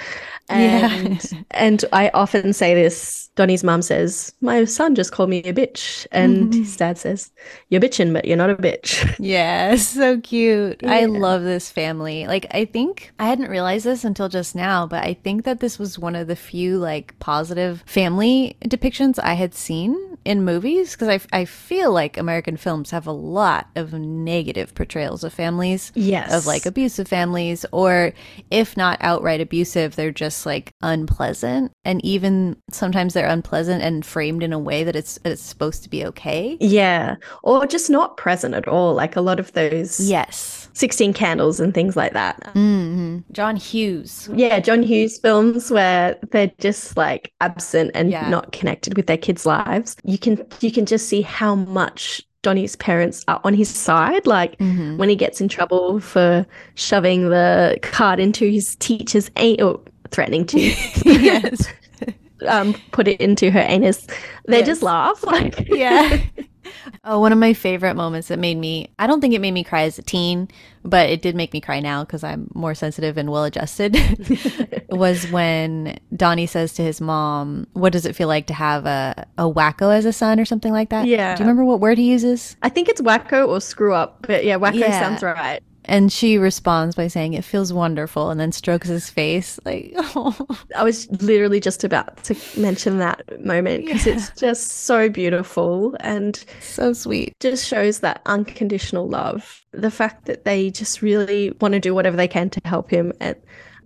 Yeah. And, and I often say this Donnie's mom says, My son just called me a bitch. And his *laughs* dad says, You're bitching, but you're not a bitch. *laughs* Yeah, so cute. I love this family. Like, I think I hadn't realized this until just now, but I think that this was one of the few like positive family depictions I had seen in movies because I, I feel like American films have a lot of negative portrayals of families. Yes. Of like abusive families, or if not outright abusive, they're just like unpleasant. And even sometimes they're unpleasant and framed in a way that it's, it's supposed to be okay. Yeah. Or just not present at all. Like a lot of those Yes. 16 candles and things like that. hmm John Hughes. Yeah, John Hughes films where they're just like absent and Yeah. not connected with their kids' lives. You can you can just see how much Donnie's parents are on his side. Like Mhm. when he gets in trouble for shoving the card into his teacher's anus or threatening to *laughs* yes. *laughs* um put it into her anus. They Yes. just laugh. *laughs* Like yeah. Oh, one of my favorite moments that made me, I don't think it made me cry as a teen, but it did make me cry now because I'm more sensitive and well adjusted, was when Donnie says to his mom, What does it feel like to have a, a wacko as a son or something like that? Yeah. Do you remember what word he uses? I think it's wacko or screw up, but yeah, wacko Yeah. sounds right. And she responds by saying, It feels wonderful, and then strokes his face. Like, oh, *laughs* I was literally just about to mention that moment because it's just so beautiful and so sweet. just shows that unconditional love. The fact that they just really want to do whatever they can to help him. And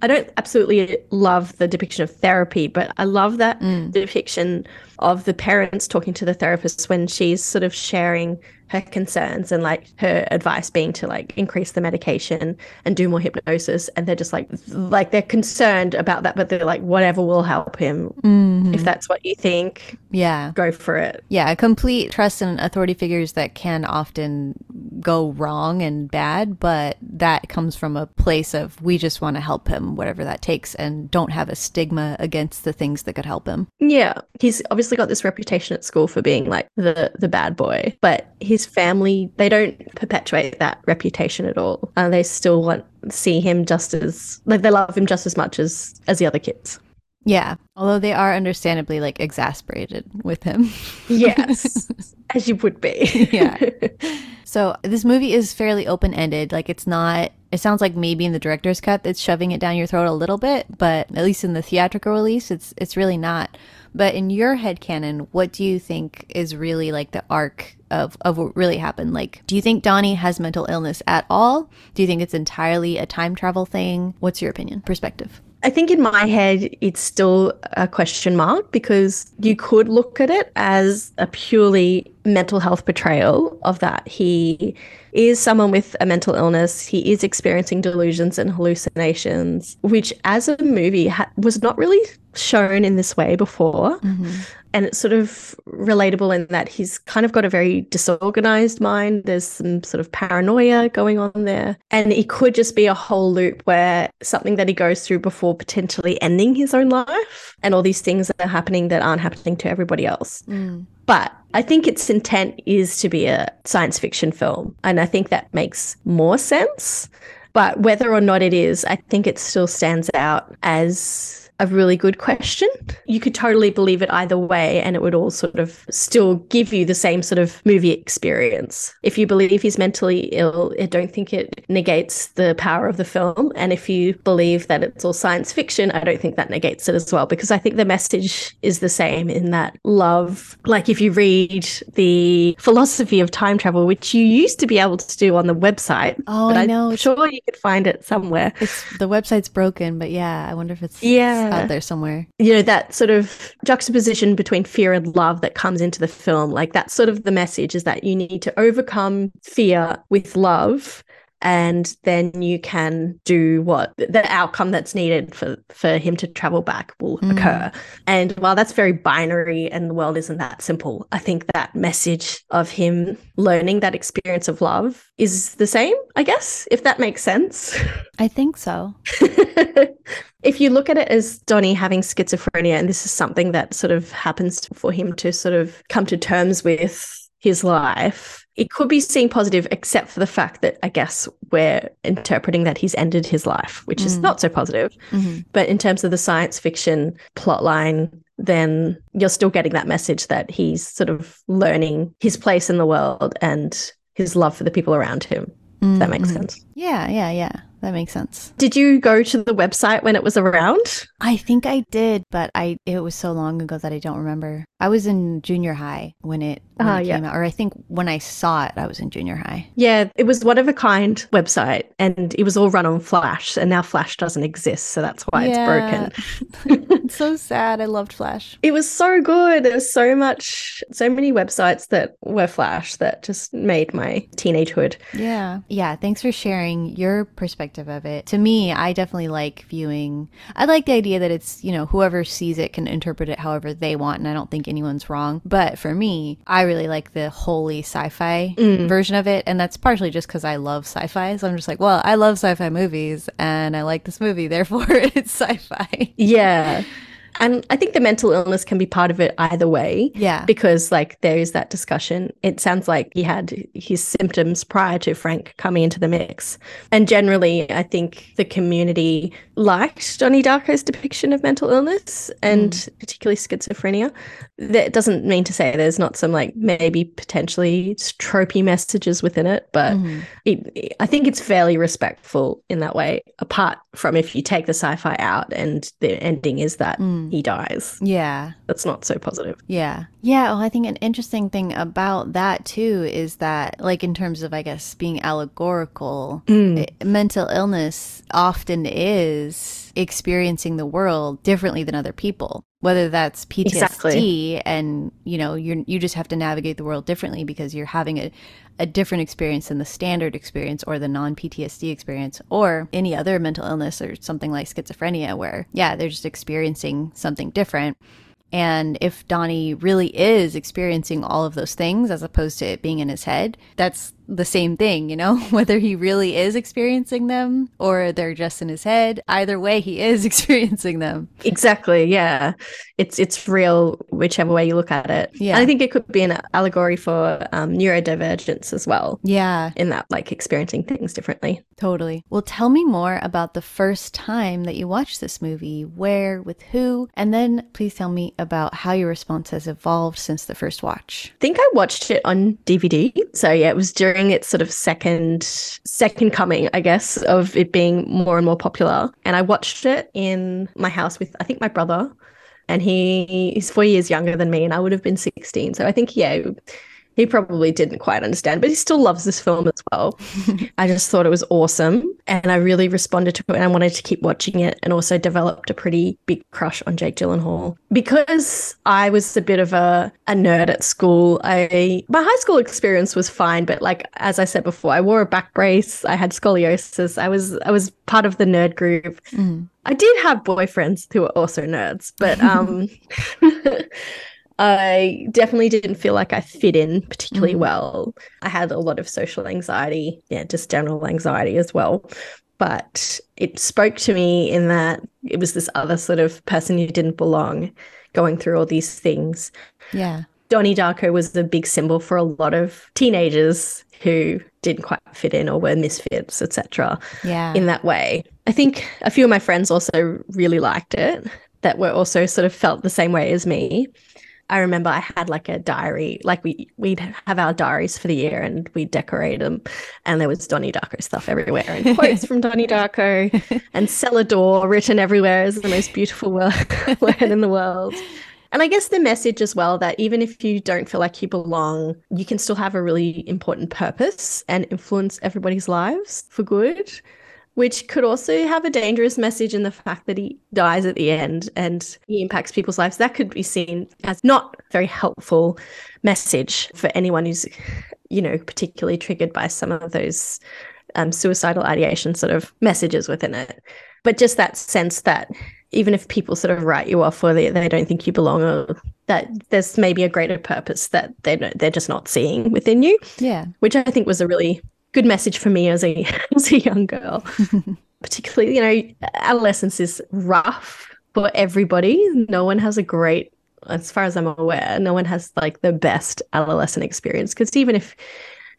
I don't absolutely love the depiction of therapy, but I love that mm. depiction of the parents talking to the therapist when she's sort of sharing her concerns and like her advice being to like increase the medication and do more hypnosis and they're just like like they're concerned about that but they're like whatever will help him Mhm. if that's what you think Yeah. go for it Yeah, complete trust in authority figures that can often go wrong and bad, but that comes from a place of we just want to help him, whatever that takes, and don't have a stigma against the things that could help him. Yeah, he's obviously got this reputation at school for being like the the bad boy, but his family they don't perpetuate that reputation at all. Uh, they still want see him just as like they love him just as much as as the other kids. Yeah, although they are understandably like exasperated with him. Yes, *laughs* as you would be. Yeah. *laughs* So this movie is fairly open ended. Like it's not. It sounds like maybe in the director's cut it's shoving it down your throat a little bit, but at least in the theatrical release, it's it's really not. But in your head canon, what do you think is really like the arc of of what really happened? Like, do you think Donnie has mental illness at all? Do you think it's entirely a time travel thing? What's your opinion, perspective? I think in my head, it's still a question mark because you could look at it as a purely mental health portrayal of that. He is someone with a mental illness. He is experiencing delusions and hallucinations, which as a movie ha- was not really shown in this way before. Mm-hmm. And it's sort of relatable in that he's kind of got a very disorganized mind. There's some sort of paranoia going on there. And it could just be a whole loop where something that he goes through before potentially ending his own life. And all these things that are happening that aren't happening to everybody else. Mm. But I think its intent is to be a science fiction film. And I think that makes more sense. But whether or not it is, I think it still stands out as a really good question. You could totally believe it either way, and it would all sort of still give you the same sort of movie experience. If you believe he's mentally ill, I don't think it negates the power of the film. And if you believe that it's all science fiction, I don't think that negates it as well, because I think the message is the same in that love. Like if you read the philosophy of time travel, which you used to be able to do on the website, Oh, but I I'm know. Sure you could find it somewhere. it's the website's broken, but yeah, I wonder if it's, Yeah. Out there somewhere. you know that sort of juxtaposition between fear and love that comes into the film like that's sort of the message is that you need to overcome fear with love and then you can do what the outcome that's needed for for him to travel back will mm. occur and while that's very binary and the world isn't that simple i think that message of him learning that experience of love is the same i guess if that makes sense I think so. *laughs* if you look at it as Donnie having schizophrenia, and this is something that sort of happens for him to sort of come to terms with his life, it could be seen positive, except for the fact that I guess we're interpreting that he's ended his life, which is not so positive. Mhm. But in terms of the science fiction plotline, then you're still getting that message that he's sort of learning his place in the world and his love for the people around him. If that makes Mhm. sense. Yeah, yeah, yeah. That makes sense. Did you go to the website when it was around? I think I did, but I it was so long ago that I don't remember. I was in junior high when it, Uh, it yeah. out, or I think when I saw it, I was in junior high. Yeah, it was one of a kind website and it was all run on Flash and now Flash doesn't exist, so that's why it's broken. *laughs* *laughs* it's so sad. I loved Flash. It was so good. There was so much, so many websites that were Flash that just made my teenagehood. Yeah. Yeah. Thanks for sharing your perspective of it. To me, I definitely like viewing, I like the idea that it's, you know, whoever sees it can interpret it however they want. And I don't think anyone's wrong. But for me, I really like the holy sci fi mm. version of it. And that's partially just because I love sci fi. So I'm just like, well, I love sci fi movies and I like this movie. *laughs* Therefore, it's sci fi. Yeah. And I think the mental illness can be part of it either way. Yeah. Because, like, there is that discussion. It sounds like he had his symptoms prior to Frank coming into the mix. And generally, I think the community liked Donnie Darko's depiction of mental illness and mm. particularly schizophrenia. That doesn't mean to say there's not some, like, maybe potentially tropey messages within it, but mm-hmm. it, I think it's fairly respectful in that way, apart from if you take the sci fi out and the ending is that mm. He dies. Yeah. That's not so positive. Yeah. Yeah. Well, I think an interesting thing about that too is that, like, in terms of, I guess, being allegorical, Mm. i- mental illness often is experiencing the world differently than other people. Whether that's PTSD Exactly. and you know you you just have to navigate the world differently because you're having a, a different experience than the standard experience or the non PTSD experience or any other mental illness or something like schizophrenia where yeah they're just experiencing something different and if Donnie really is experiencing all of those things as opposed to it being in his head, that's the same thing, you know? *laughs* Whether he really is experiencing them or they're just in his head, either way, he is *laughs* experiencing them. Exactly. Yeah. It's it's real whichever way you look at it. Yeah. And I think it could be an allegory for um, neurodivergence as well. Yeah, In that, like experiencing things differently. totally. Well, tell me more about the first time that you watched this movie, where, with who, and then please tell me about how your response has evolved since the first watch. I think I watched it on DVD. So yeah, it was during its sort of second second coming, I guess, of it being more and more popular. And I watched it in my house with I think my brother. And he is four years younger than me, and I would have been 16. So I think, yeah, he probably didn't quite understand, but he still loves this film as well. *laughs* I just thought it was awesome. And I really responded to it and I wanted to keep watching it and also developed a pretty big crush on Jake Gyllenhaal. Because I was a bit of a, a nerd at school, I my high school experience was fine, but like as I said before, I wore a back brace, I had scoliosis, I was I was part of the nerd group. I did have boyfriends who were also nerds, but um *laughs* *laughs* I definitely didn't feel like I fit in particularly mm. well. I had a lot of social anxiety, yeah, just general anxiety as well. But it spoke to me in that it was this other sort of person who didn't belong going through all these things. Yeah. Donnie Darko was a big symbol for a lot of teenagers who didn't quite fit in or were misfits, etc Yeah. in that way. I think a few of my friends also really liked it that were also sort of felt the same way as me. I remember I had like a diary, like we we'd have our diaries for the year and we'd decorate them, and there was Donnie Darko stuff everywhere and *laughs* quotes from Donnie Darko and cellar door written everywhere as the most beautiful word, *laughs* word in the world. And I guess the message as well that even if you don't feel like you belong, you can still have a really important purpose and influence everybody's lives for good, which could also have a dangerous message in the fact that he dies at the end and he impacts people's lives. That could be seen as not a very helpful message for anyone who's, you know, particularly triggered by some of those um, suicidal ideation sort of messages within it. But just that sense that even if people sort of write you off or they, they don't think you belong or that there's maybe a greater purpose that they they're just not seeing within you, Yeah. which I think was a really good message for me as a *laughs* as a young girl. *laughs* Particularly, you know, adolescence is rough for everybody. No one has a great as far as I'm aware, no one has like the best adolescent experience because even if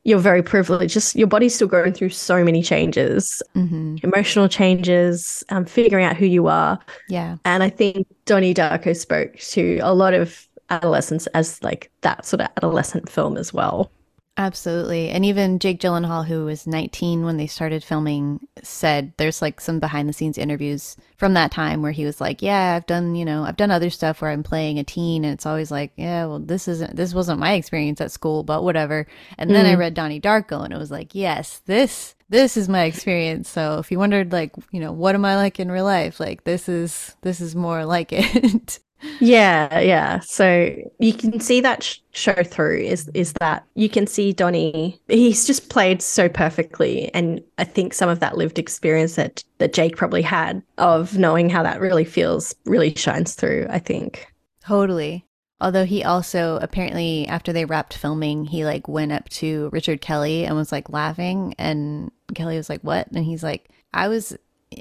you're very privileged, just your body's still going through so many changes, hmm emotional changes, um, figuring out who you are. Yeah. And I think Donnie Darko spoke to a lot of adolescents as like that sort of adolescent film as well. Absolutely. And even Jake Gyllenhaal, who was 19 when they started filming, said there's like some behind the scenes interviews from that time where he was like, Yeah, I've done, you know, I've done other stuff where I'm playing a teen and it's always like, Yeah, well, this isn't, this wasn't my experience at school, but whatever. And then I mm-hmm. read Donnie Darko and it was like, Yes, this, this is my experience. So if you wondered, like, you know, what am I like in real life? Like, this is, this is more like *laughs* it. Yeah, yeah. So you can see that sh- show through is is that you can see Donnie. He's just played so perfectly, and I think some of that lived experience that that Jake probably had of knowing how that really feels really shines through. I think. Totally. Although he also apparently after they wrapped filming, he like went up to Richard Kelly and was like laughing and Kelly was like, "What?" And he's like, "I was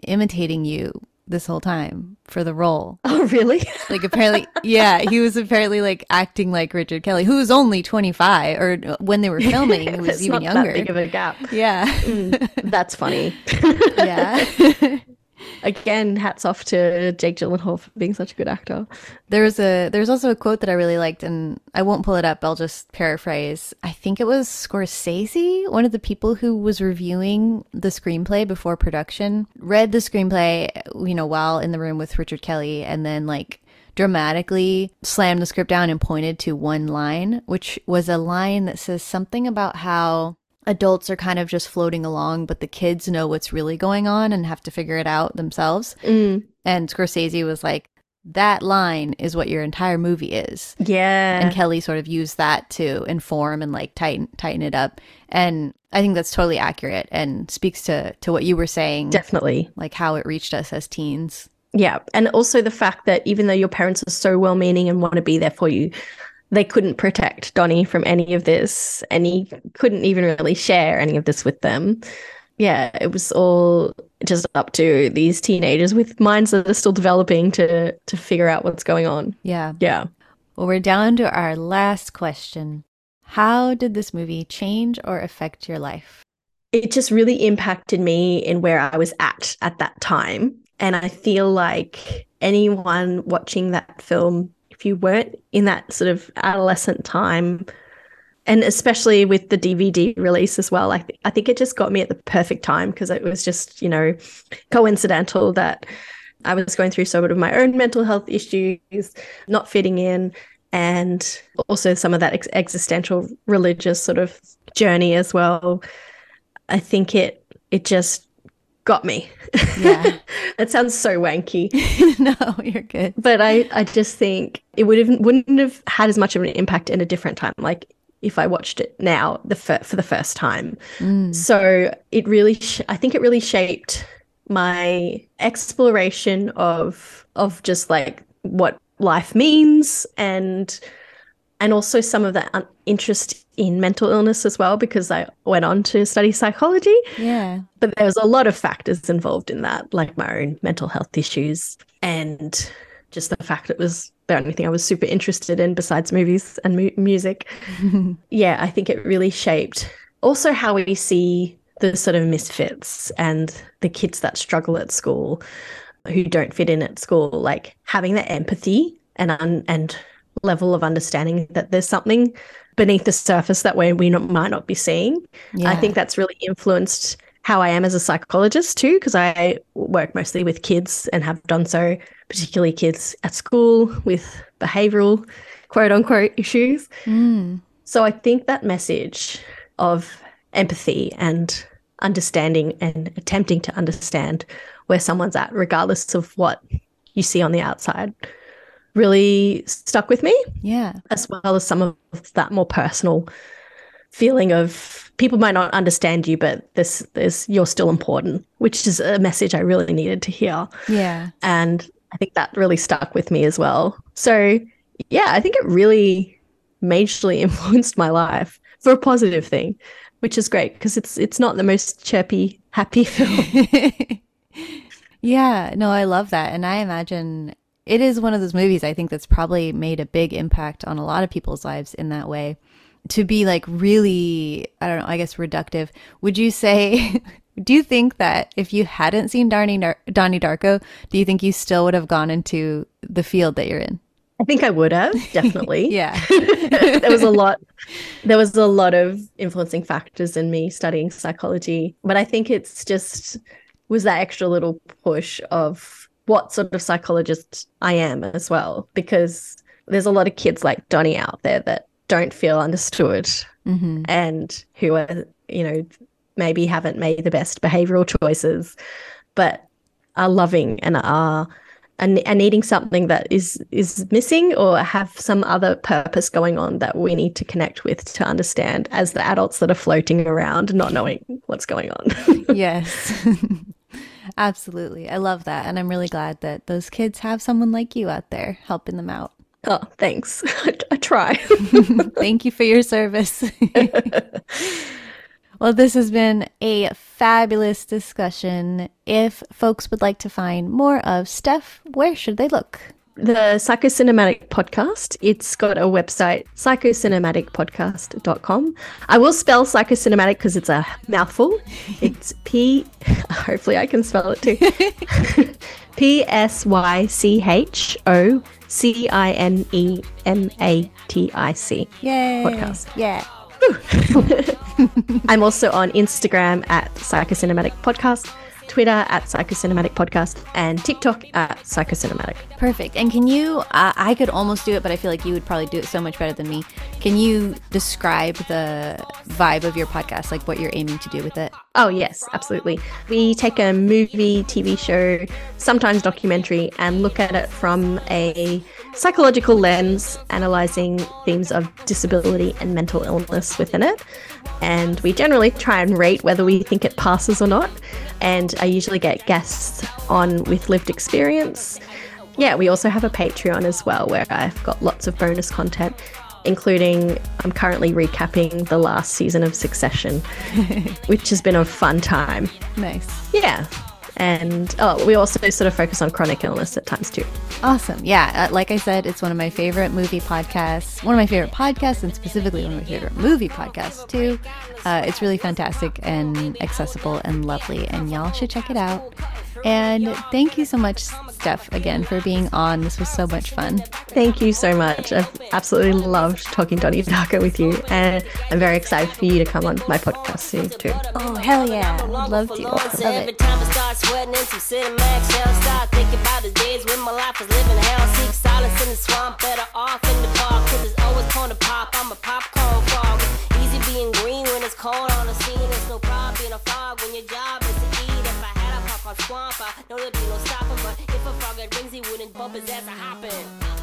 imitating you this whole time for the role." *laughs* Oh, really? *laughs* Like apparently, yeah, he was apparently like acting like Richard Kelly, who was only 25 or uh, when they were *laughs* filming, he was even younger. That big of a gap. yeah. Mm, that's funny. yeah. Again, hats off to Jake Gyllenhaal for being such a good actor. There was a there's also a quote that I really liked and I won't pull it up, I'll just paraphrase. I think it was Scorsese, one of the people who was reviewing the screenplay before production, read the screenplay, you know, while in the room with Richard Kelly and then like dramatically slammed the script down and pointed to one line, which was a line that says something about how adults are kind of just floating along, but the kids know what's really going on and have to figure it out themselves. Mm, And Scorsese was like, that line is what your entire movie is. yeah. And Kelly sort of used that to inform and like tighten tighten it up. And I think that's totally accurate and speaks to to what you were saying, Definitely. like how it reached us as teens. Yeah. And also the fact that even though your parents are so well meaning and want to be there for you, they couldn't protect Donnie from any of this and he couldn't even really share any of this with them. Yeah, it was all just up to these teenagers with minds that are still developing to to figure out what's going on. Yeah. Yeah. Well, we're down to our last question. How did this movie change or affect your life? it just really impacted me in where I was at at that time. And I feel like anyone watching that film, you weren't in that sort of adolescent time, and especially with the DVD release as well, like I think it just got me at the perfect time because it was just, you know, coincidental that I was going through sort of my own mental health issues, not fitting in, and also some of that ex- existential religious sort of journey as well. I think it it just got me. Yeah. *laughs* it sounds so wanky, *laughs* no, you're good. but I I just think it would have wouldn't have had as much of an impact in a different time. Like if I watched it now the fir- for the first time. Mm. So it really sh- I think it really shaped my exploration of of just like what life means and and also some of that un- interest in mental illness as well because I went on to study psychology Yeah. but there was a lot of factors involved in that, like my own mental health issues and just the fact it was the only thing I was super interested in besides movies and mu- music. *laughs* yeah, I think it really shaped also how we see the sort of misfits and the kids that struggle at school who don't fit in at school, like having that empathy and un- and level of understanding that there's something beneath the surface that way we not, might not be seeing. I think that's really influenced how I am as a psychologist too, because I work mostly with kids and have done so, particularly kids at school with behavioral quote unquote issues. Mm. So I think that message of empathy and understanding and attempting to understand where someone's at, regardless of what you see on the outside, really stuck with me Yeah. as well as some of that more personal feeling of people might not understand you, but this this you're still important, which is a message I really needed to hear. Yeah. And I think that really stuck with me as well. So yeah, I think it really majorly *laughs* influenced my life for a positive thing, which is great because it's it's not the most chirpy, happy *laughs* film. *laughs* yeah, no, I love that. And I imagine it is one of those movies I think that's probably made a big impact on a lot of people's lives in that way. To be like really, I don't know, I guess reductive. Would you say, *laughs* do you think that if you hadn't seen Donnie, Dar- Donnie Darko, do you think you still would have gone into the field that you're in? I think I would have *laughs* definitely. Yeah. *laughs* there was a lot there was a lot of influencing factors in me studying psychology, but I think it's just was that extra little push of what sort of psychologist I am as well because there's a lot of kids like Donnie out there that don't feel understood hmm and who are, you know, maybe haven't made the best behavioral choices, but are loving and are and, and needing something that is is missing or have some other purpose going on that we need to connect with to understand as the adults that are floating around not knowing what's going on. *laughs* yes. *laughs* Absolutely. I love that. And I'm really glad that those kids have someone like you out there helping them out. oh, thanks. *laughs* I, try. *laughs* *laughs* Thank you for your service. well, this has been a fabulous discussion. If folks would like to find more of Steph, where should they look? The psychocinematic podcast it's got a website psychocinematicpodcast.com i will spell psychocinematic because it's a mouthful *laughs* it's p *laughs* hopefully i can spell it too *laughs* p s y c h o c i n e m a t i c Yay. Podcast. Yeah. i'm also on instagram at psychocinematic podcast twitter at psychocinematic podcast and tiktok at psychocinematic Perfect. And can you, uh, I could almost do it, but I feel like you would probably do it so much better than me. Can you describe the vibe of your podcast, like what you're aiming to do with it? Oh, yes, absolutely. We take a movie, TV show, sometimes documentary, and look at it from a psychological lens, analyzing themes of disability and mental illness within it. And we generally try and rate whether we think it passes or not. And I usually get guests on with lived experience. Yeah, we also have a Patreon as well where I've got lots of bonus content, including I'm currently recapping the last season of Succession, *laughs* which has been a fun time. Nice. Yeah. And oh, we also sort of focus on chronic illness at times too. Awesome. Yeah. Uh, like I said, it's one of my favorite movie podcasts, one of my favorite podcasts, and specifically one of my favorite movie podcasts, too. Uh, it's really fantastic and accessible and lovely, and y'all should check it out. And thank you so much, Steph, again, for being on. This was so much fun. Thank you so much. I've absolutely loved talking Donnie Darko with you, and I'm very excited for you to come on my podcast soon too. Oh, hell yeah. Love to. Love Every it. time I start sweating into cinemax hell, start thinking about the days when my life was living hell. Seek silence in the swamp, better off in the park. Cause it's always corn to pop, I'm a popcorn frog. Easy being green when it's cold on the scene. It's no problem being a frog when your job is to eat. If I had a popcorn swamp, I know there'd be no stopping. But if a frog had rings, he wouldn't bump his ass a hopping.